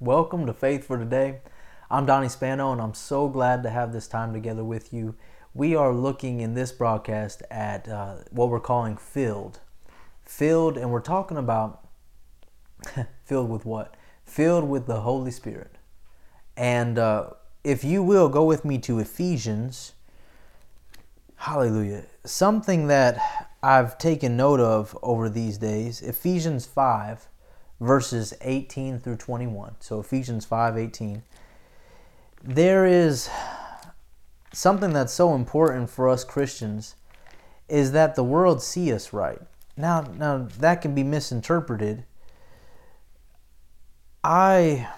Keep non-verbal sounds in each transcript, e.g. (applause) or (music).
Welcome to Faith for Today. I'm Donnie Spano, and I'm so glad to have this time together with you. We are looking in this broadcast at uh, what we're calling filled. Filled, and we're talking about (laughs) filled with what? Filled with the Holy Spirit. And uh, if you will, go with me to Ephesians. Hallelujah. Something that I've taken note of over these days Ephesians 5 verses 18 through 21. So Ephesians 5:18. There is something that's so important for us Christians is that the world see us right. Now now that can be misinterpreted. I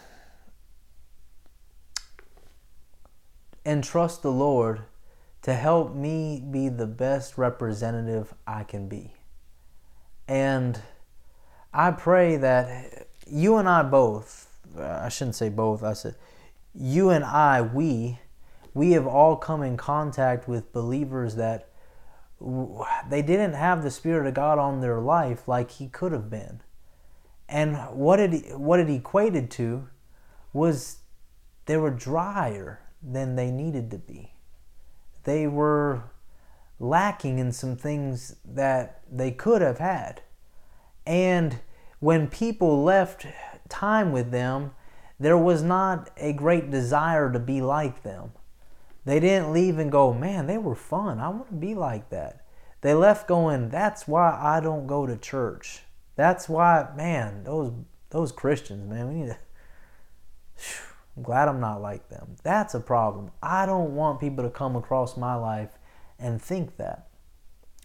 entrust the Lord to help me be the best representative I can be. And I pray that you and I both, uh, I shouldn't say both, I said, you and I, we, we have all come in contact with believers that they didn't have the Spirit of God on their life like He could have been. And what it, what it equated to was they were drier than they needed to be. They were lacking in some things that they could have had. And when people left time with them, there was not a great desire to be like them. They didn't leave and go, man, they were fun. I want to be like that. They left going, that's why I don't go to church. That's why, man, those those Christians, man, we need to. (sighs) I'm glad I'm not like them. That's a problem. I don't want people to come across my life and think that.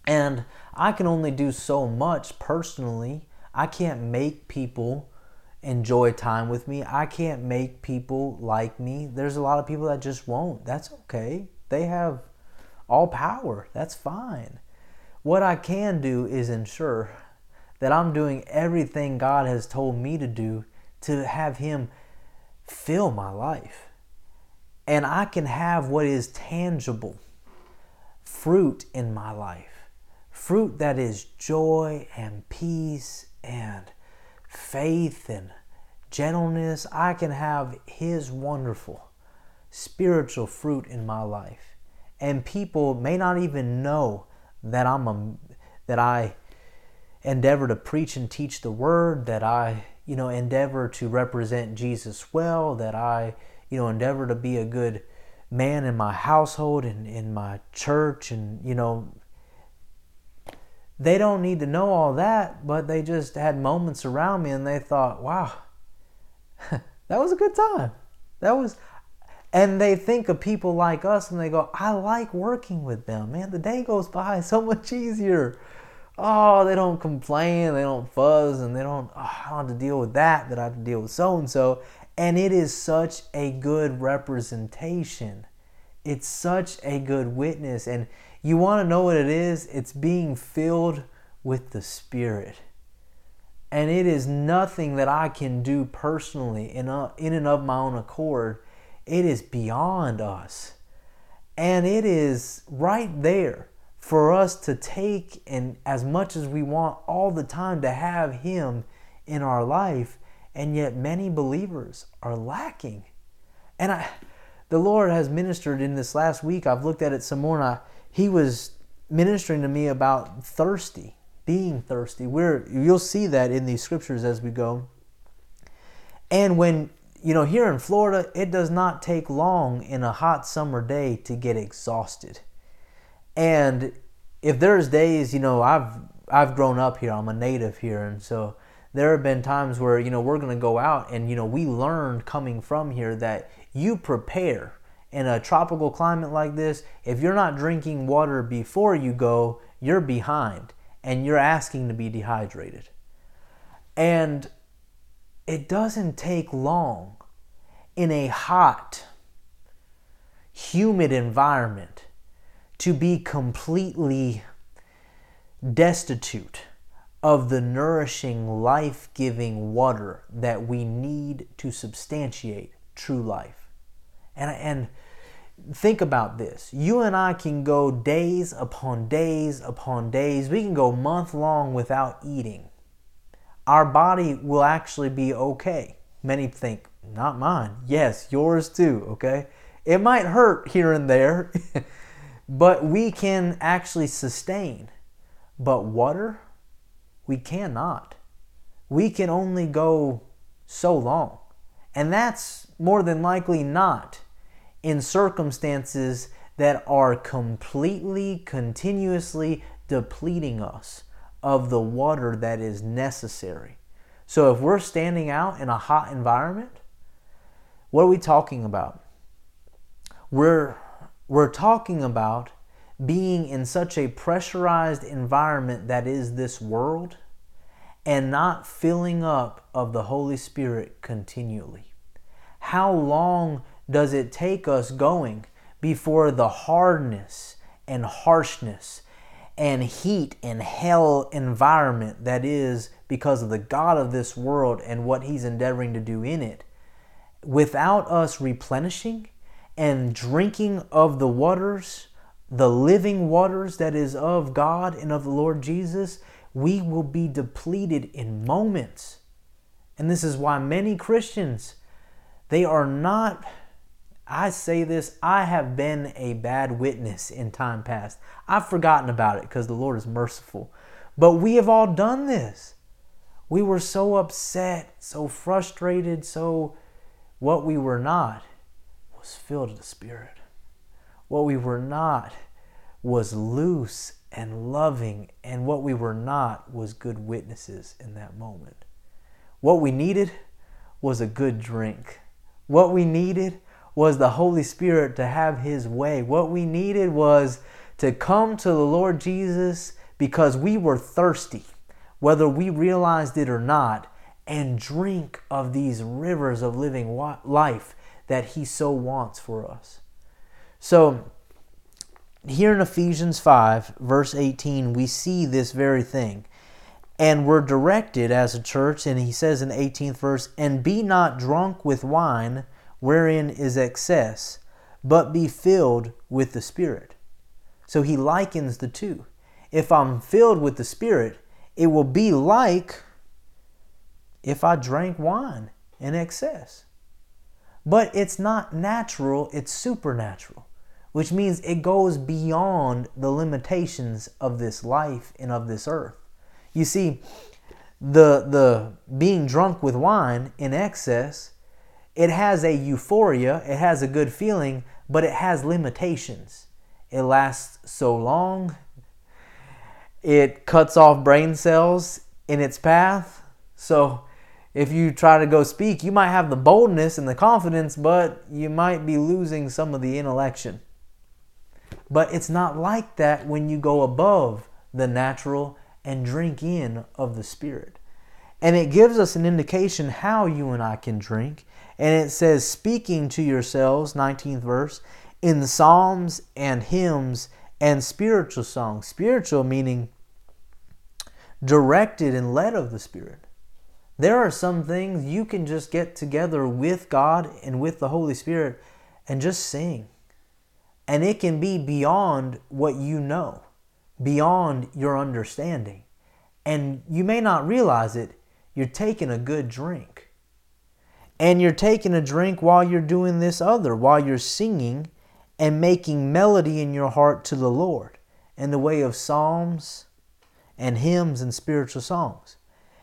And I can only do so much personally. I can't make people enjoy time with me. I can't make people like me. There's a lot of people that just won't. That's okay. They have all power. That's fine. What I can do is ensure that I'm doing everything God has told me to do to have Him fill my life. And I can have what is tangible fruit in my life fruit that is joy and peace and faith and gentleness. I can have His wonderful spiritual fruit in my life. And people may not even know that I'm a, that I endeavor to preach and teach the word, that I, you know, endeavor to represent Jesus well, that I, you know, endeavor to be a good man in my household and in my church and, you know, they don't need to know all that, but they just had moments around me and they thought, wow, (laughs) that was a good time. That was, and they think of people like us and they go, I like working with them. Man, the day goes by so (laughs) much easier. Oh, they don't complain, they don't fuzz, and they don't, oh, I don't have to deal with that, that I have to deal with so and so. And it is such a good representation. It's such a good witness. And you want to know what it is? It's being filled with the Spirit. And it is nothing that I can do personally in, in and of my own accord. It is beyond us. And it is right there for us to take and as much as we want all the time to have Him in our life. And yet many believers are lacking. And I, the Lord has ministered in this last week. I've looked at it some more and I, he was ministering to me about thirsty, being thirsty. We're, you'll see that in these scriptures as we go. And when, you know, here in Florida, it does not take long in a hot summer day to get exhausted. And if there's days, you know, I've I've grown up here. I'm a native here, and so there have been times where you know we're going to go out, and you know we learned coming from here that you prepare in a tropical climate like this, if you're not drinking water before you go, you're behind and you're asking to be dehydrated. And it doesn't take long in a hot, humid environment to be completely destitute of the nourishing, life giving water that we need to substantiate true life. And, and think about this. You and I can go days upon days upon days. We can go month long without eating. Our body will actually be okay. Many think not mine. Yes, yours too, okay? It might hurt here and there, (laughs) but we can actually sustain. But water, we cannot. We can only go so long. And that's more than likely not in circumstances that are completely, continuously depleting us of the water that is necessary. So if we're standing out in a hot environment, what are we talking about? We're, we're talking about being in such a pressurized environment that is this world and not filling up of the Holy Spirit continually. How long does it take us going before the hardness and harshness and heat and hell environment that is because of the God of this world and what He's endeavoring to do in it, without us replenishing and drinking of the waters, the living waters that is of God and of the Lord Jesus, we will be depleted in moments. And this is why many Christians, they are not I say this, I have been a bad witness in time past. I've forgotten about it because the Lord is merciful. But we have all done this. We were so upset, so frustrated, so what we were not was filled with the Spirit. What we were not was loose and loving, and what we were not was good witnesses in that moment. What we needed was a good drink. What we needed was the Holy Spirit to have His way. What we needed was to come to the Lord Jesus because we were thirsty, whether we realized it or not, and drink of these rivers of living life that He so wants for us. So, here in Ephesians 5, verse 18, we see this very thing. And we're directed as a church, and he says in the 18th verse, and be not drunk with wine wherein is excess, but be filled with the Spirit. So he likens the two. If I'm filled with the Spirit, it will be like if I drank wine in excess. But it's not natural, it's supernatural, which means it goes beyond the limitations of this life and of this earth. You see, the, the being drunk with wine in excess it has a euphoria, it has a good feeling, but it has limitations. It lasts so long, it cuts off brain cells in its path. So if you try to go speak, you might have the boldness and the confidence, but you might be losing some of the intellection. But it's not like that when you go above the natural and drink in of the Spirit. And it gives us an indication how you and I can drink and it says, speaking to yourselves, 19th verse, in psalms and hymns and spiritual songs. Spiritual meaning directed and led of the Spirit. There are some things you can just get together with God and with the Holy Spirit and just sing. And it can be beyond what you know, beyond your understanding. And you may not realize it, you're taking a good drink and you're taking a drink while you're doing this other, while you're singing and making melody in your heart to the Lord in the way of psalms and hymns and spiritual songs.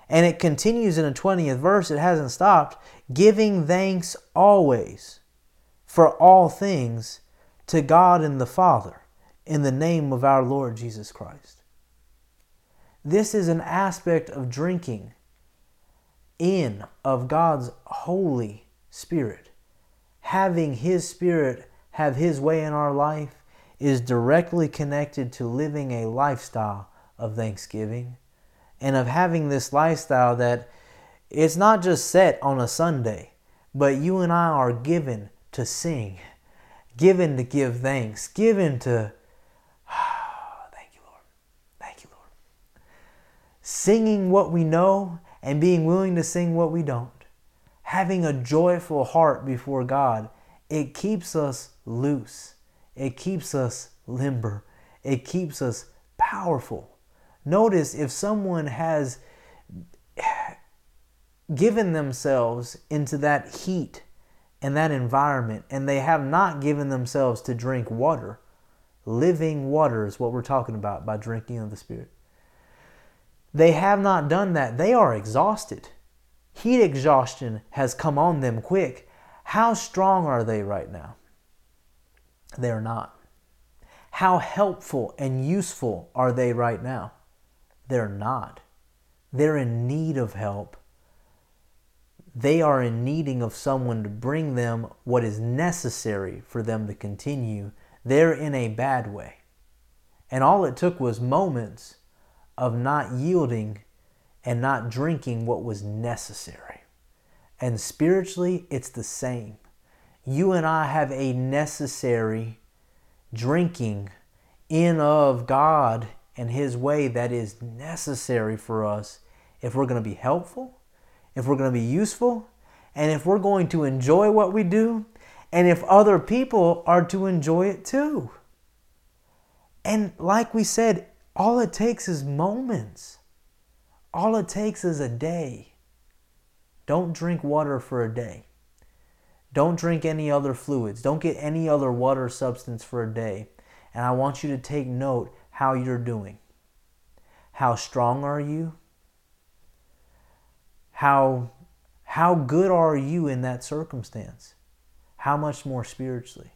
And it continues in the 20th verse, it hasn't stopped, giving thanks always for all things to God and the Father in the name of our Lord Jesus Christ. This is an aspect of drinking in of God's Holy Spirit. Having His Spirit have His way in our life is directly connected to living a lifestyle of thanksgiving and of having this lifestyle that it's not just set on a Sunday, but you and I are given to sing, given to give thanks, given to (sighs) thank you, Lord. Thank you, Lord. Singing what we know and being willing to sing what we don't. Having a joyful heart before God, it keeps us loose. It keeps us limber. It keeps us powerful. Notice if someone has given themselves into that heat and that environment and they have not given themselves to drink water, living water is what we're talking about by drinking of the Spirit. They have not done that. They are exhausted. Heat exhaustion has come on them quick. How strong are they right now? They're not. How helpful and useful are they right now? They're not. They're in need of help. They are in needing of someone to bring them what is necessary for them to continue. They're in a bad way. And all it took was moments of not yielding and not drinking what was necessary. And spiritually, it's the same. You and I have a necessary drinking in of God and His way that is necessary for us if we're going to be helpful, if we're going to be useful, and if we're going to enjoy what we do, and if other people are to enjoy it too. And like we said, all it takes is moments. All it takes is a day. Don't drink water for a day. Don't drink any other fluids. Don't get any other water substance for a day. And I want you to take note how you're doing. How strong are you? How, how good are you in that circumstance? How much more spiritually?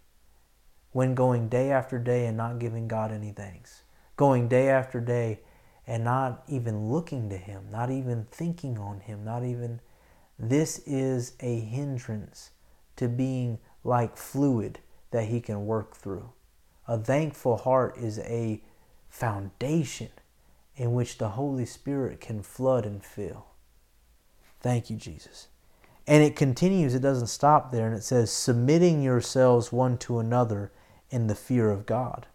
When going day after day and not giving God any thanks. Going day after day and not even looking to Him, not even thinking on Him, not even. This is a hindrance to being like fluid that He can work through. A thankful heart is a foundation in which the Holy Spirit can flood and fill. Thank you, Jesus. And it continues, it doesn't stop there, and it says, submitting yourselves one to another in the fear of God.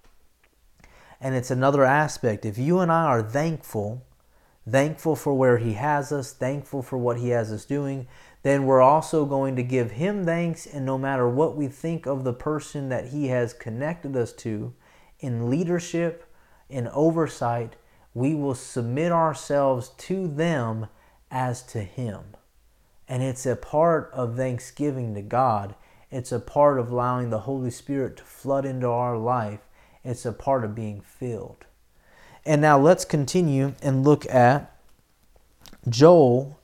And it's another aspect. If you and I are thankful, thankful for where He has us, thankful for what He has us doing, then we're also going to give Him thanks. And no matter what we think of the person that He has connected us to in leadership, in oversight, we will submit ourselves to them as to Him. And it's a part of thanksgiving to God. It's a part of allowing the Holy Spirit to flood into our life it's a part of being filled. And now let's continue and look at Joel.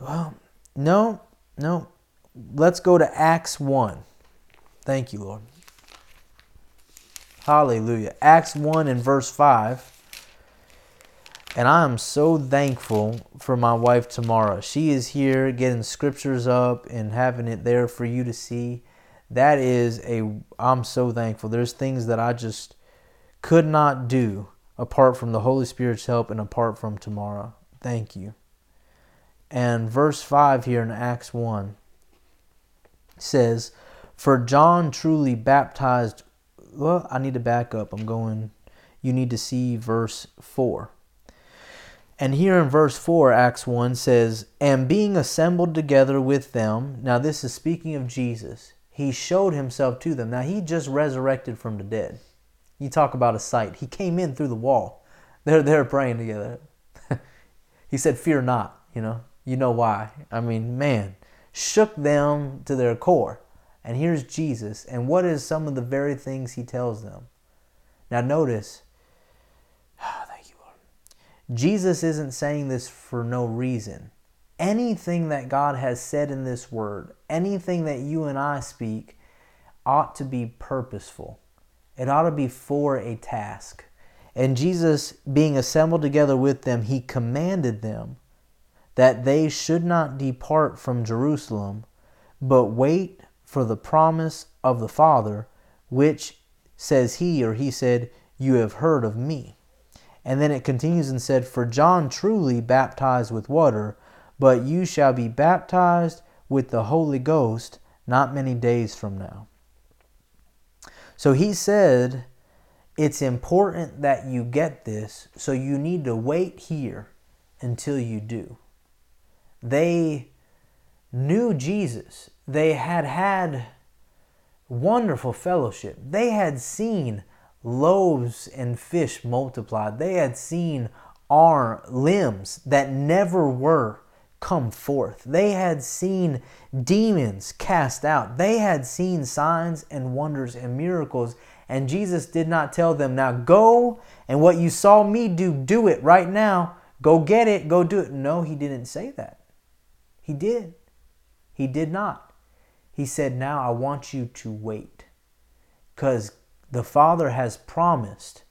Well, no, no. Let's go to Acts 1. Thank you, Lord. Hallelujah. Acts 1 and verse 5. And I am so thankful for my wife Tamara. She is here getting scriptures up and having it there for you to see that is a I'm so thankful. There's things that I just could not do apart from the Holy Spirit's help and apart from Tamara. Thank you. And verse 5 here in Acts 1 says, For John truly baptized. Well, I need to back up. I'm going, you need to see verse 4. And here in verse 4, Acts 1 says, And being assembled together with them, now this is speaking of Jesus he showed himself to them. Now, he just resurrected from the dead. You talk about a sight. He came in through the wall. (laughs) They're, they're praying together. (laughs) he said, Fear not, you know. You know why. I mean, man, shook them to their core. And here's Jesus. And what is some of the very things he tells them? Now, notice, oh, (sighs) thank you, Lord. Jesus isn't saying this for no reason anything that God has said in this word, anything that you and I speak, ought to be purposeful. It ought to be for a task. And Jesus, being assembled together with them, he commanded them that they should not depart from Jerusalem, but wait for the promise of the Father, which says he, or he said, You have heard of me. And then it continues and said, For John truly baptized with water but you shall be baptized with the Holy Ghost not many days from now. So he said, It's important that you get this, so you need to wait here until you do. They knew Jesus, they had had wonderful fellowship, they had seen loaves and fish multiplied, they had seen arm limbs that never were come forth. They had seen demons cast out. They had seen signs and wonders and miracles. And Jesus did not tell them, now go and what you saw me do, do it right now. Go get it, go do it. No, he didn't say that. He did. He did not. He said, now I want you to wait. Because the Father has promised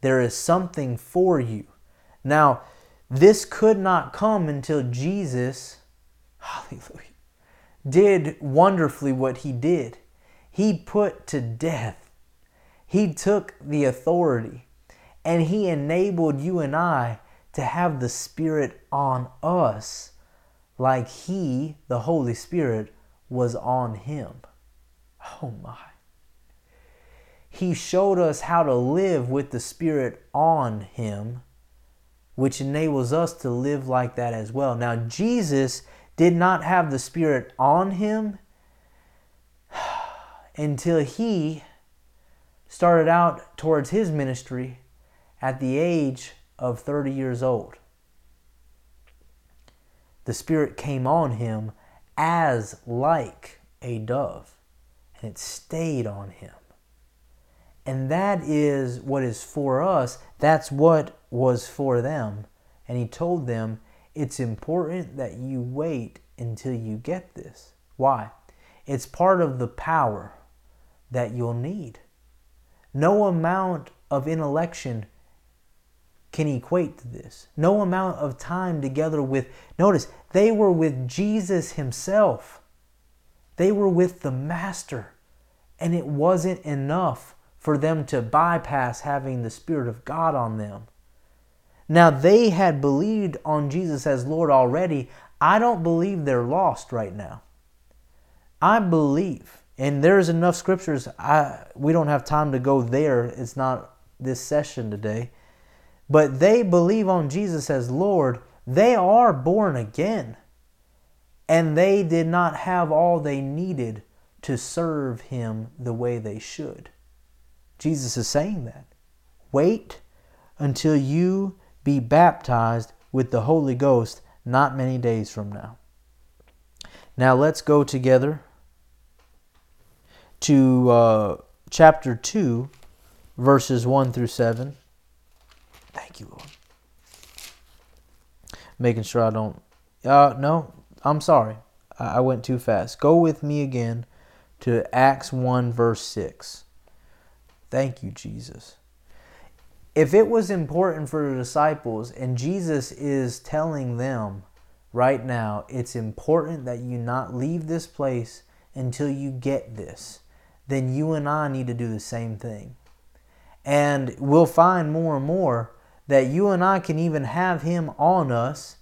there is something for you. Now, this could not come until Jesus, (laughs) hallelujah, did wonderfully what he did. He put to death, he took the authority, and he enabled you and I to have the Spirit on us like he, the Holy Spirit, was on him. Oh my. He showed us how to live with the Spirit on him which enables us to live like that as well. Now, Jesus did not have the Spirit on him (sighs) until he started out towards his ministry at the age of 30 years old. The Spirit came on him as like a dove, and it stayed on him. And that is what is for us. That's what was for them. And he told them, It's important that you wait until you get this. Why? It's part of the power that you'll need. No amount of intellection can equate to this. No amount of time together with, notice, they were with Jesus himself. They were with the Master. And it wasn't enough for them to bypass having the Spirit of God on them. Now, they had believed on Jesus as Lord already. I don't believe they're lost right now. I believe, and there's enough scriptures, I, we don't have time to go there. It's not this session today. But they believe on Jesus as Lord. They are born again. And they did not have all they needed to serve Him the way they should. Jesus is saying that. Wait until you be baptized with the Holy Ghost not many days from now. Now let's go together to uh, chapter 2, verses 1 through 7. Thank you, Lord. Making sure I don't. Uh, no, I'm sorry. I, I went too fast. Go with me again to Acts 1, verse 6. Thank you, Jesus. If it was important for the disciples, and Jesus is telling them right now, it's important that you not leave this place until you get this, then you and I need to do the same thing. And we'll find more and more that you and I can even have Him on us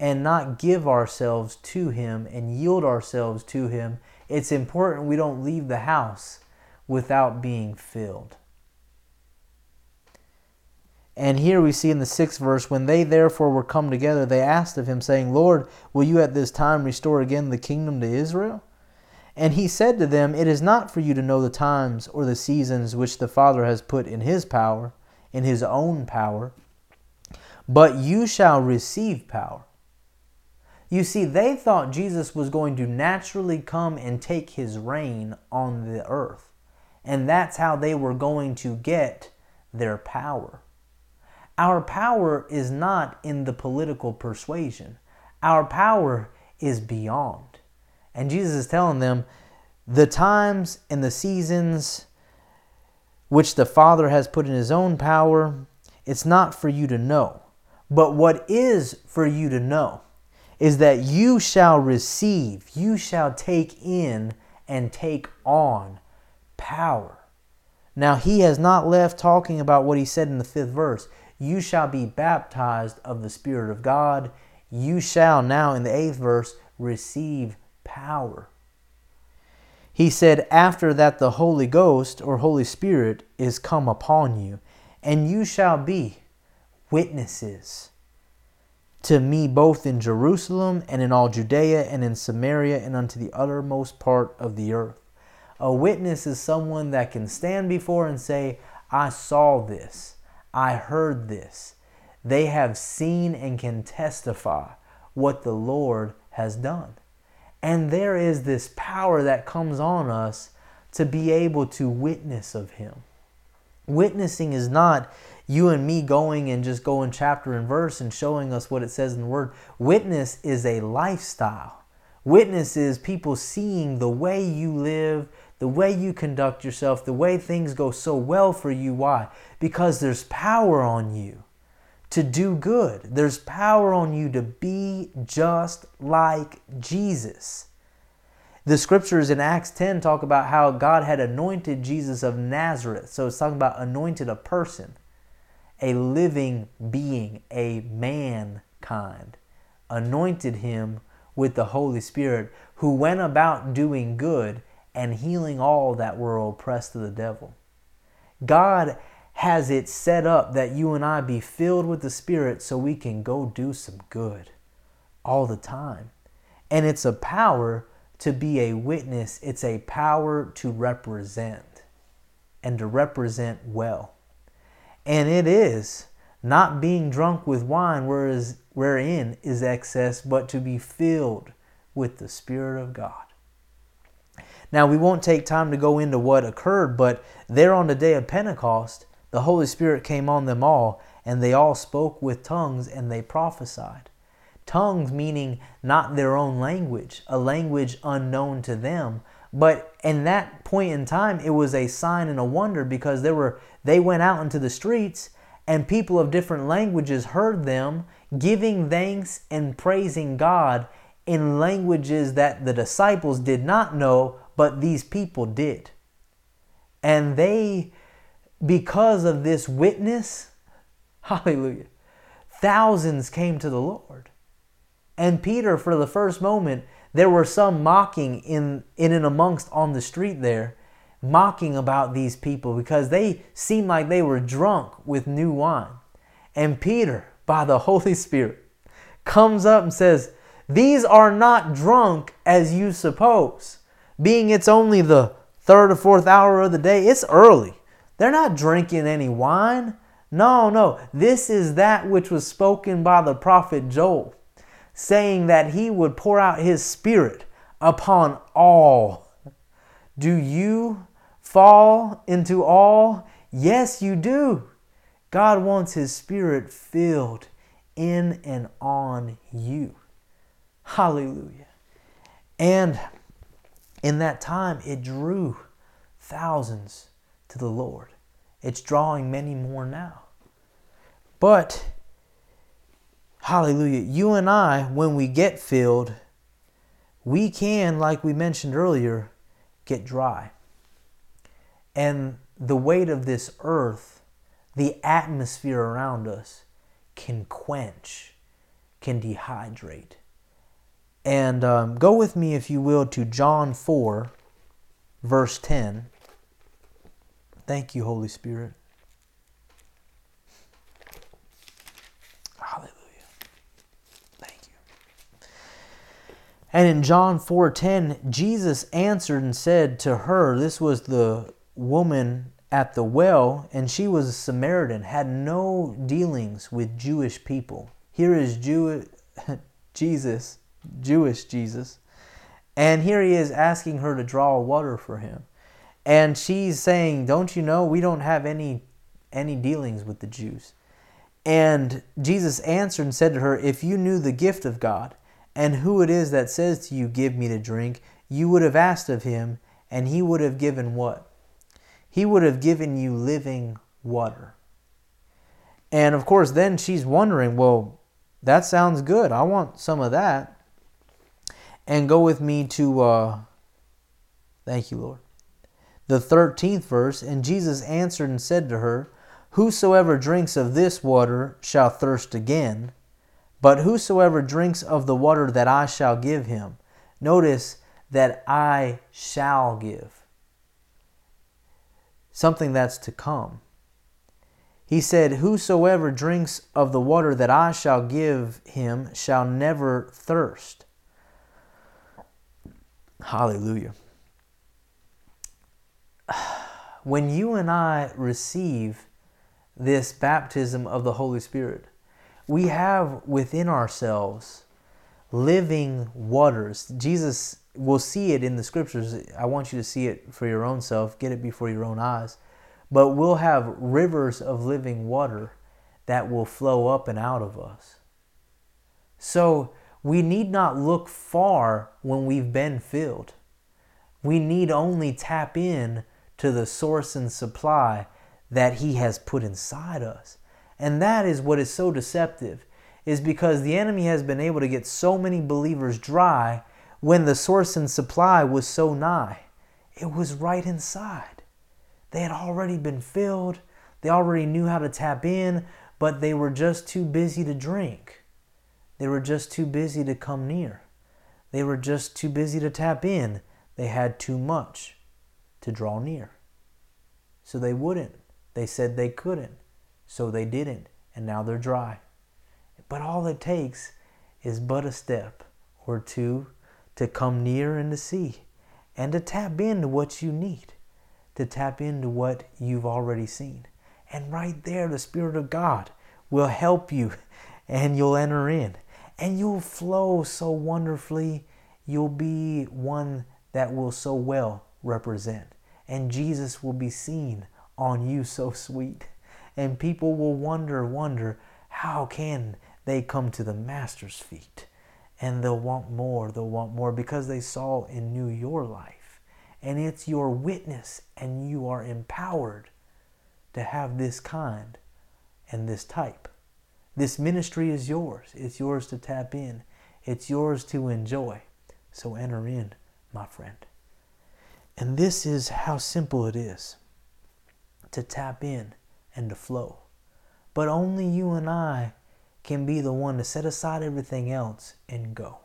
and not give ourselves to Him and yield ourselves to Him. It's important we don't leave the house without being filled. And here we see in the sixth verse, when they therefore were come together, they asked of him, saying, Lord, will you at this time restore again the kingdom to Israel? And he said to them, It is not for you to know the times or the seasons which the Father has put in his power, in his own power, but you shall receive power. You see, they thought Jesus was going to naturally come and take his reign on the earth. And that's how they were going to get their power. Our power is not in the political persuasion. Our power is beyond. And Jesus is telling them the times and the seasons which the Father has put in His own power, it's not for you to know. But what is for you to know is that you shall receive, you shall take in and take on power. Now, he has not left talking about what he said in the fifth verse. You shall be baptized of the Spirit of God. You shall now, in the eighth verse, receive power. He said, After that the Holy Ghost or Holy Spirit is come upon you, and you shall be witnesses to me both in Jerusalem and in all Judea and in Samaria and unto the uttermost part of the earth. A witness is someone that can stand before and say, I saw this. I heard this. They have seen and can testify what the Lord has done. And there is this power that comes on us to be able to witness of Him. Witnessing is not you and me going and just going chapter and verse and showing us what it says in the Word. Witness is a lifestyle. Witness is people seeing the way you live, the way you conduct yourself, the way things go so well for you. Why? Because there's power on you to do good. There's power on you to be just like Jesus. The scriptures in Acts 10 talk about how God had anointed Jesus of Nazareth. So it's talking about anointed a person, a living being, a mankind. Anointed him with the Holy Spirit, who went about doing good and healing all that were oppressed of the devil. God has it set up that you and I be filled with the Spirit so we can go do some good all the time. And it's a power to be a witness, it's a power to represent and to represent well. And it is not being drunk with wine whereas, wherein is excess, but to be filled with the Spirit of God. Now, we won't take time to go into what occurred, but there on the day of Pentecost, the Holy Spirit came on them all, and they all spoke with tongues and they prophesied. Tongues meaning not their own language, a language unknown to them. But in that point in time, it was a sign and a wonder because there were they went out into the streets and people of different languages heard them giving thanks and praising God in languages that the disciples did not know, but these people did. And they, because of this witness, (laughs) hallelujah, thousands came to the Lord. And Peter, for the first moment, there were some mocking in, in and amongst on the street there, mocking about these people because they seemed like they were drunk with new wine. And Peter, by the (laughs) Holy Spirit, comes up and says, These are not drunk as you suppose. Being it's only the third or fourth hour of the day, it's early. They're not drinking any wine. No, no. This is that which was spoken by the prophet Joel saying that he would pour out his spirit upon all. Do you fall into all? Yes, you do. God wants his spirit filled in and on you. Hallelujah. And in that time, it drew thousands to the Lord. It's drawing many more now. But Hallelujah. You and I, when we get filled, we can, like we mentioned earlier, get dry. And the weight of this earth, the atmosphere around us, can quench, can dehydrate. And um, go with me, if you will, to John 4, verse 10. Thank you, Holy Spirit. Hallelujah. Thank you. And in John 4:10, Jesus answered and said to her, this was the woman at the well, and she was a Samaritan, had no dealings with Jewish people. Here is Jew- (laughs) Jesus, Jewish Jesus, and here he is asking her to draw water for him. And she's saying, "Don't you know we don't have any any dealings with the Jews?" And Jesus answered and said to her, "If you knew the gift of God, and who it is that says to you, Give me to drink, you would have asked of him, and he would have given what? He would have given you living water. And of course, then she's wondering, Well, that sounds good. I want some of that. And go with me to, uh, thank you, Lord. The 13th verse, and Jesus answered and said to her, Whosoever drinks of this water shall thirst again. But whosoever drinks of the water that I shall give him, notice that I shall give. Something that's to come. He said, Whosoever drinks of the water that I shall give him shall never thirst. Hallelujah. (sighs) When you and I receive this baptism of the Holy Spirit, we have within ourselves living waters. Jesus will see it in the scriptures. I want you to see it for your own self, get it before your own eyes. But we'll have rivers of living water that will flow up and out of us. So we need not look far when we've been filled. We need only tap in to the source and supply that He has put inside us. And that is what is so deceptive, is because the enemy has been able to get so many believers dry when the source and supply was so nigh. It was right inside. They had already been filled, they already knew how to tap in, but they were just too busy to drink. They were just too busy to come near. They were just too busy to tap in. They had too much to draw near. So they wouldn't. They said they couldn't. So they didn't. And now they're dry. But all it takes is but a step or two to come near and to see and to tap into what you need, to tap into what you've already seen. And right there, the Spirit of God will help you (laughs) and you'll enter in and you'll flow so wonderfully. You'll be one that will so well represent. And Jesus will be seen on you so sweet. And people will wonder, wonder, how can they come to the Master's feet? And they'll want more, they'll want more because they saw and knew your life. And it's your witness, and you are empowered to have this kind and this type. This ministry is yours. It's yours to tap in, it's yours to enjoy. So enter in, my friend. And this is how simple it is to tap in and to flow. But only you and I can be the one to set aside everything else and go.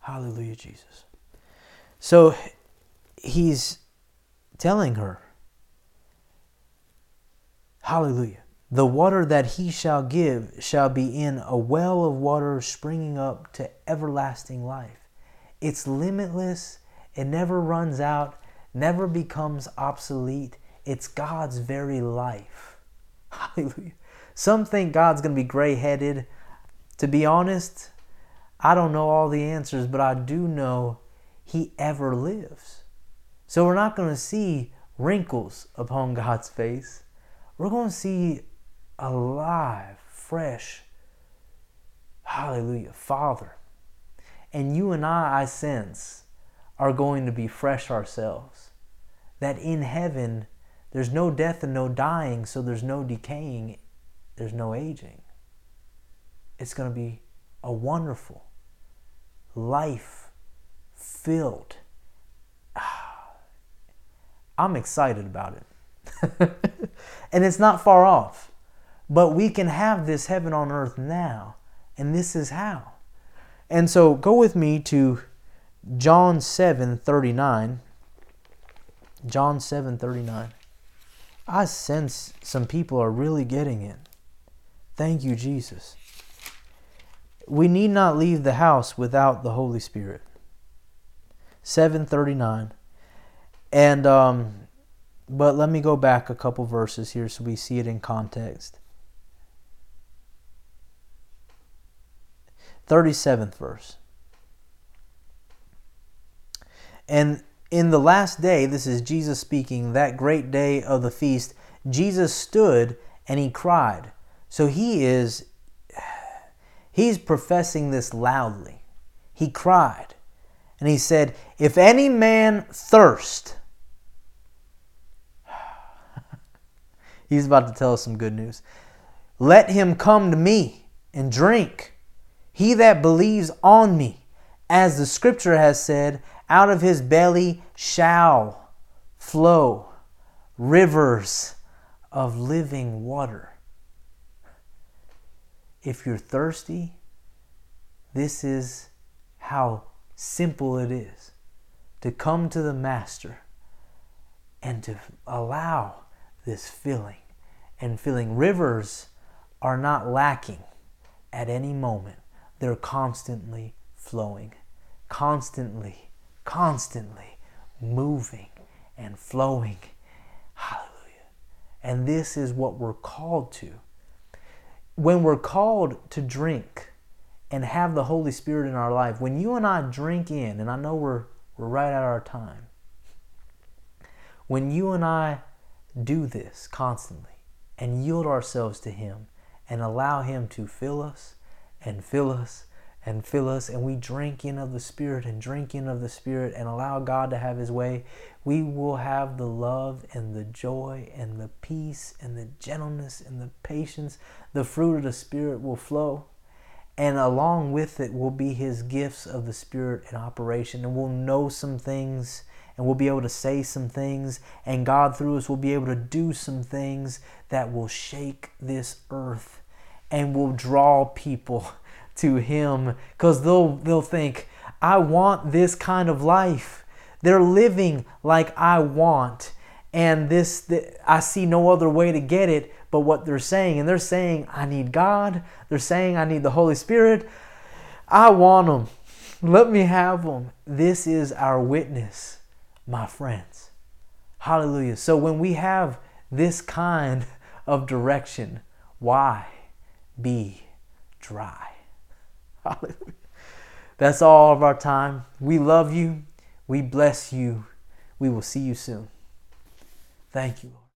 Hallelujah, Jesus. So he's telling her, Hallelujah. The water that he shall give shall be in a well of water springing up to everlasting life. It's limitless, it never runs out, never becomes obsolete. It's God's very life. (laughs) Hallelujah. Some think God's going to be gray headed. To be honest, I don't know all the answers, but I do know He ever lives. So we're not going to see wrinkles upon God's face. We're going to see alive, fresh, hallelujah, Father. And you and I, I sense, are going to be fresh ourselves. That in heaven, there's no death and no dying, so there's no decaying, there's no aging. It's going to be a wonderful, life filled. (sighs) I'm excited about it. (laughs) and it's not far off. But we can have this heaven on earth now, and this is how. And so go with me to John 7 39. John 7 39. I sense some people are really getting it. Thank you, Jesus. We need not leave the house without the Holy Spirit. 739. And um, but let me go back a couple verses here so we see it in context. 37th verse. And in the last day, this is Jesus speaking, that great day of the feast, Jesus stood and he cried. So he is, he's professing this loudly. He cried and he said, If any man thirst, (sighs) he's about to tell us some good news. Let him come to me and drink. He that believes on me, as the scripture has said, out of his belly shall flow rivers of living water. If you're thirsty, this is how simple it is to come to the Master and to allow this filling. And filling rivers are not lacking at any moment. They're constantly flowing, constantly, constantly moving and flowing. Hallelujah. And this is what we're called to. When we're called to drink, and have the Holy Spirit in our life, when you and I drink in, and I know we're, we're right at our time, when you and I do this constantly and yield ourselves to Him and allow Him to fill us and fill us and fill us, and we drink in of the Spirit and drink in of the Spirit and allow God to have His way, we will have the love and the joy and the peace and the gentleness and the patience. The fruit of the Spirit will flow. And along with it will be His gifts of the Spirit in operation. And we'll know some things and we'll be able to say some things. And God, through us, will be able to do some things that will shake this earth and will draw people to him because they'll they'll think I want this kind of life. They're living like I want and this the, I see no other way to get it but what they're saying and they're saying I need God. They're saying I need the Holy Spirit. I want them. Let me have them. This is our witness, my friends. Hallelujah. So when we have this kind of direction, why be dry? That's all of our time. We love you. We bless you. We will see you soon. Thank you, Lord.